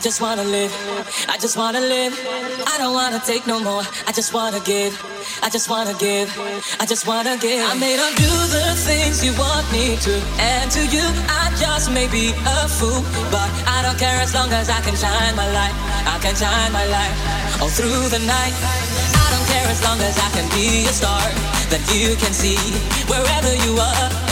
I just wanna live. I just wanna live. I don't wanna take no more. I just wanna give. I just wanna give. I just wanna give. I may not do the things you want me to. And to you, I just may be a fool. But I don't care as long as I can shine my light. I can shine my light all through the night. I don't care as long as I can be a star that you can see wherever you are.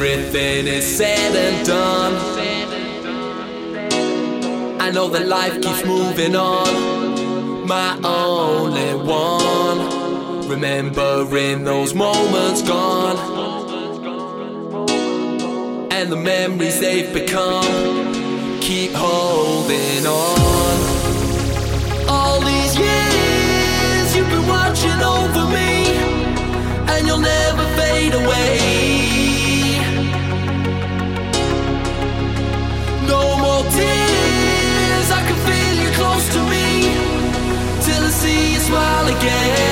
everything is said and done, I know that life keeps moving on. My only one, remembering those moments gone, and the memories they've become. again.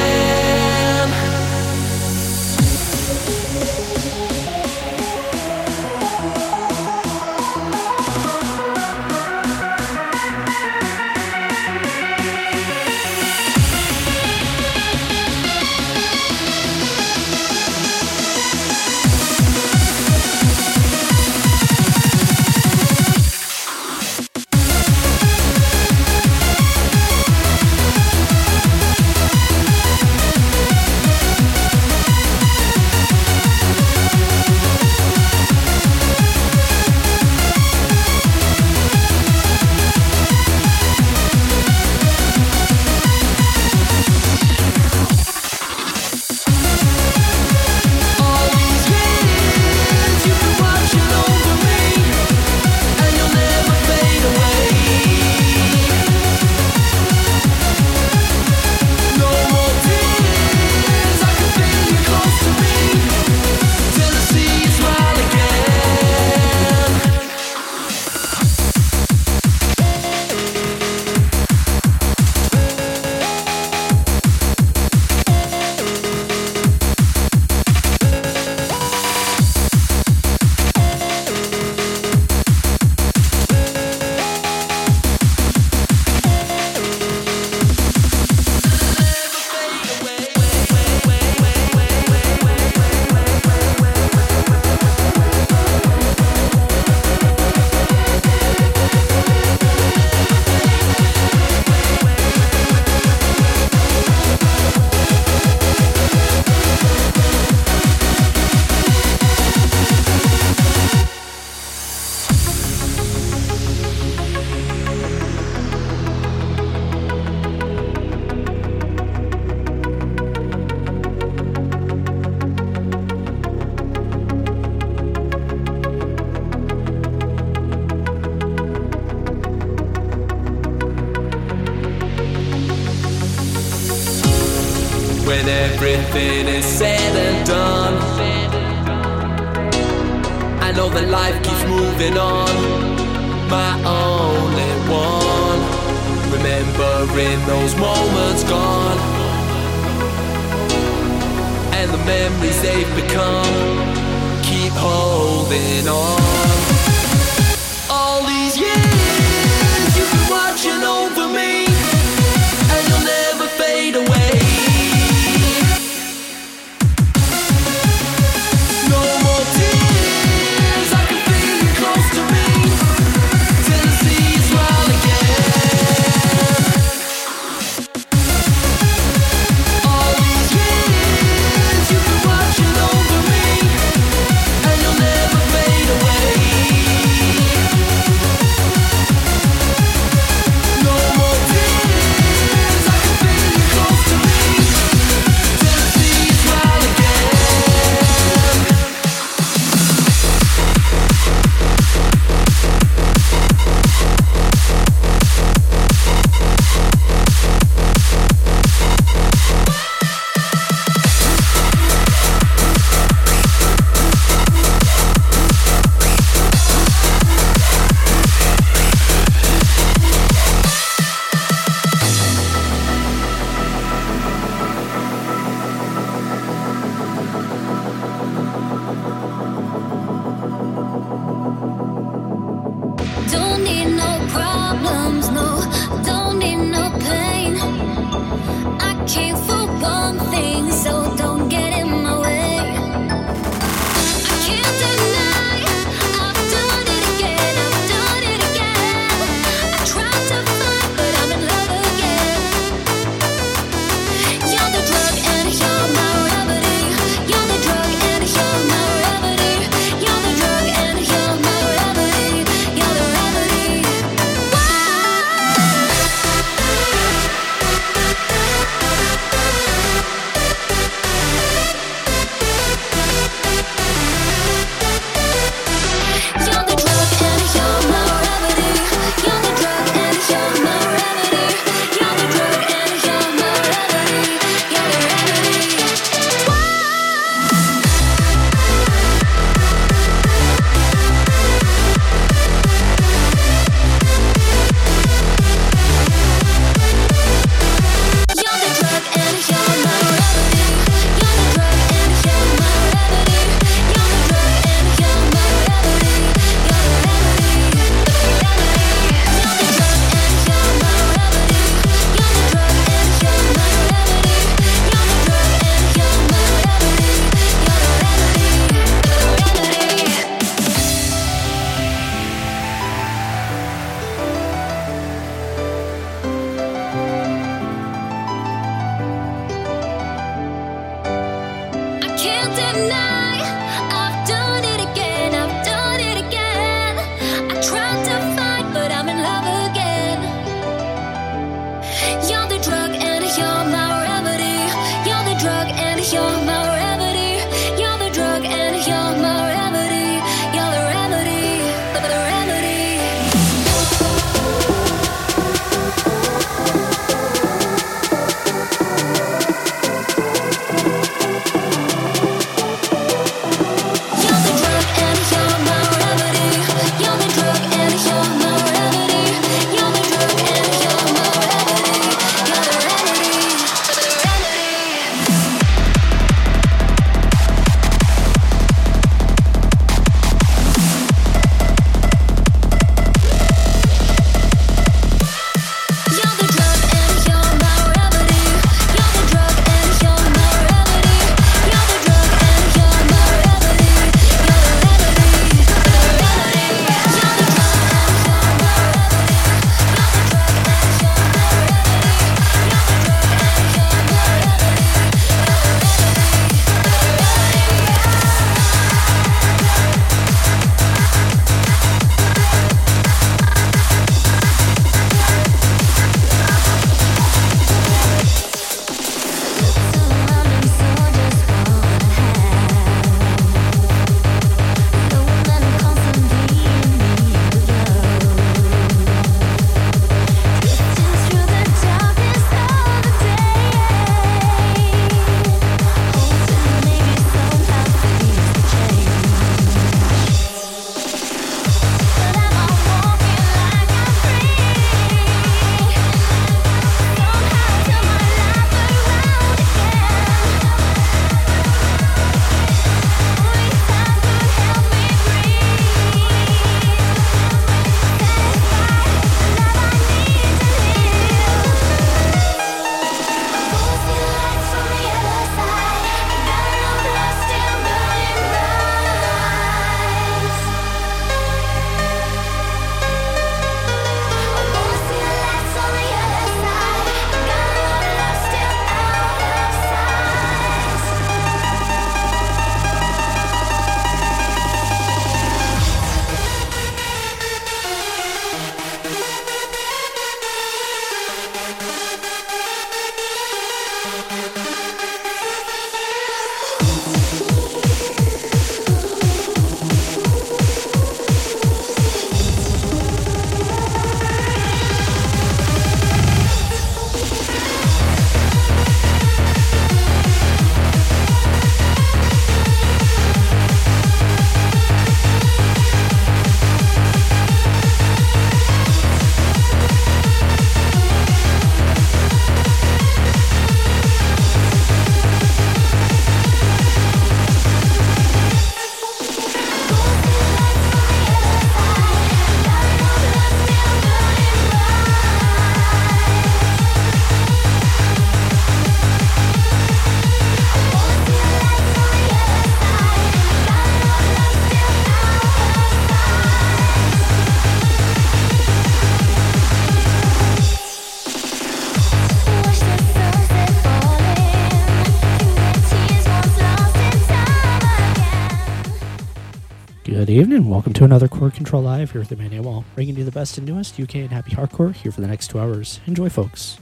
Evening. Welcome to another Core Control Live here with Emmanuel, bringing you the best and newest UK and happy hardcore here for the next two hours. Enjoy, folks.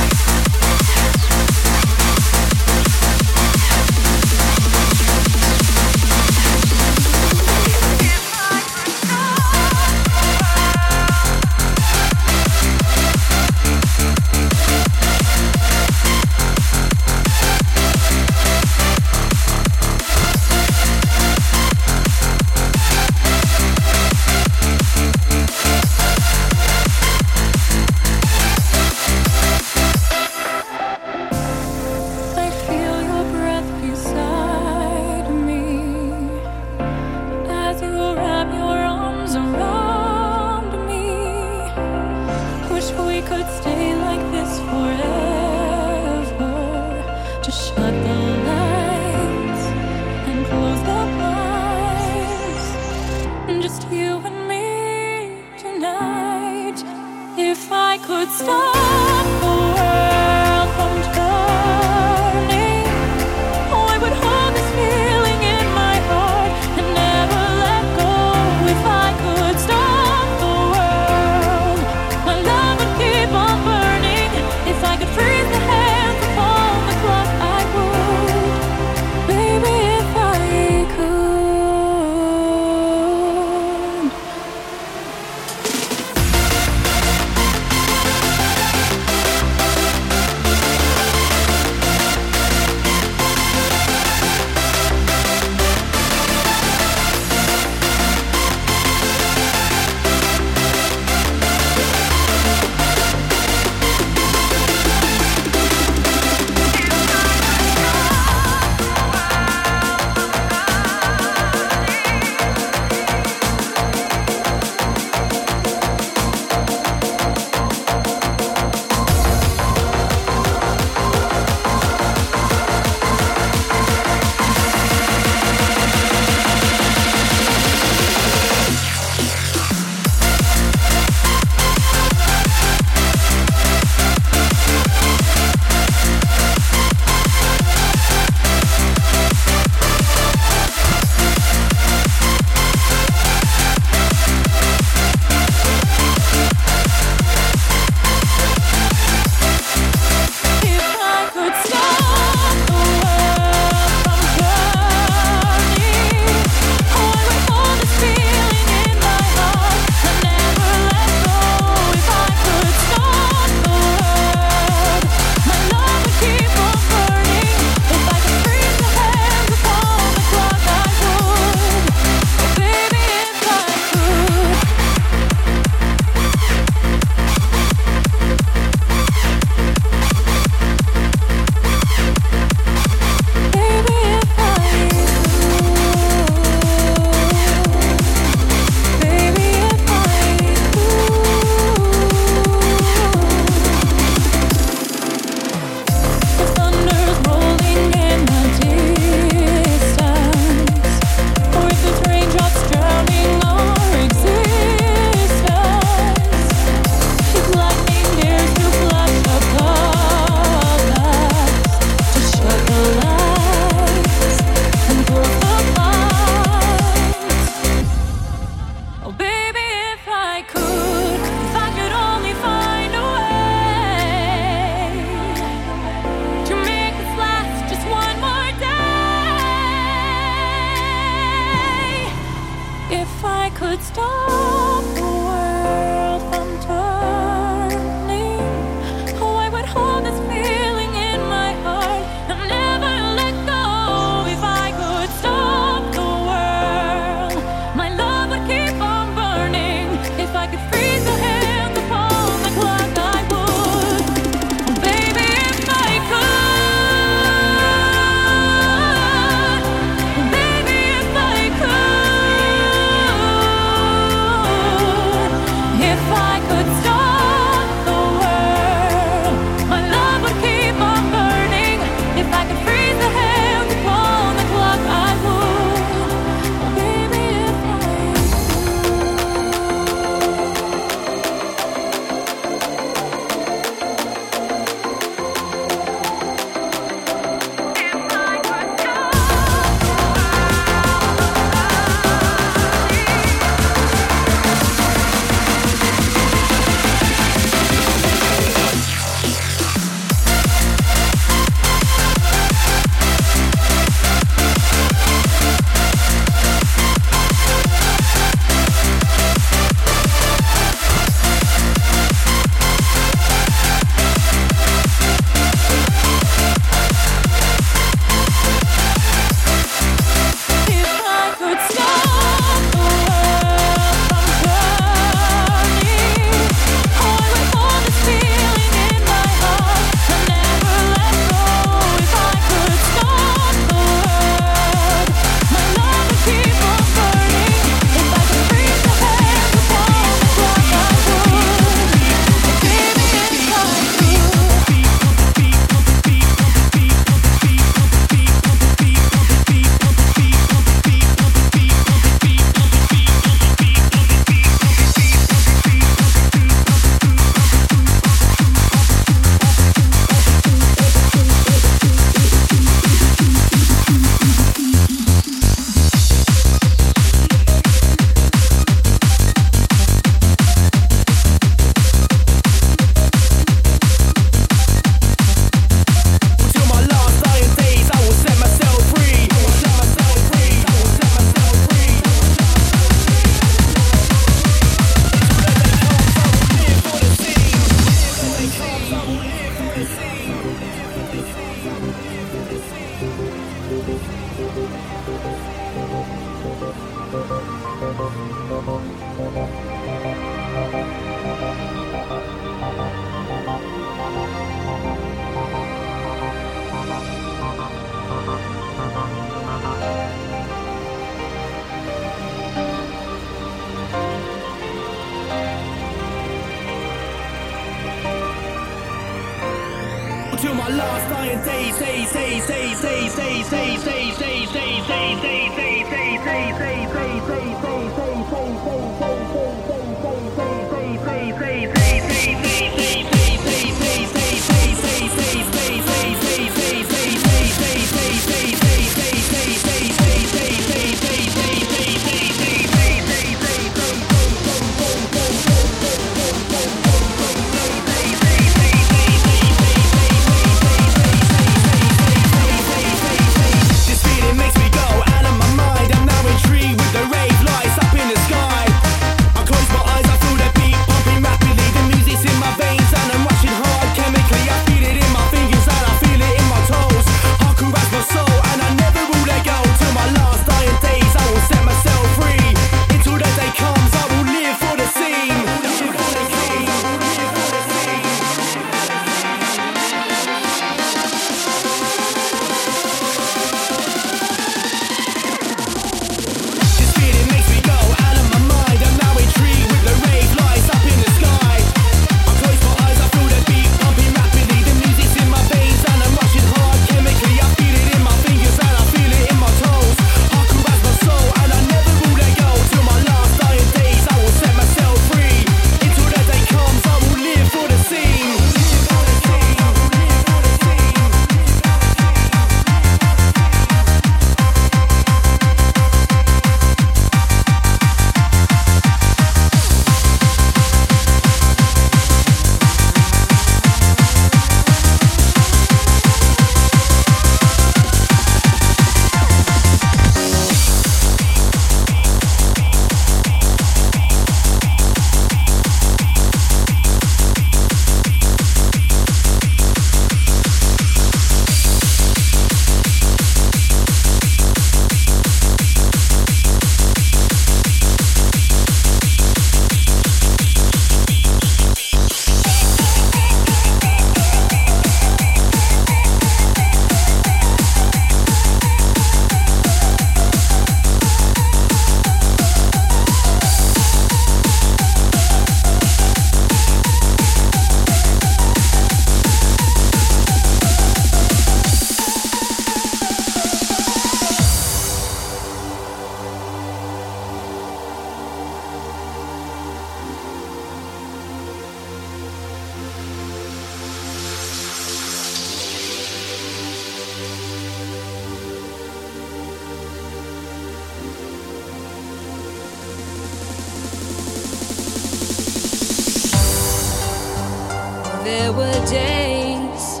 days.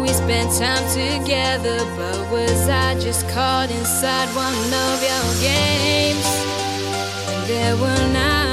We spent time together, but was I just caught inside one of your games? There were nights.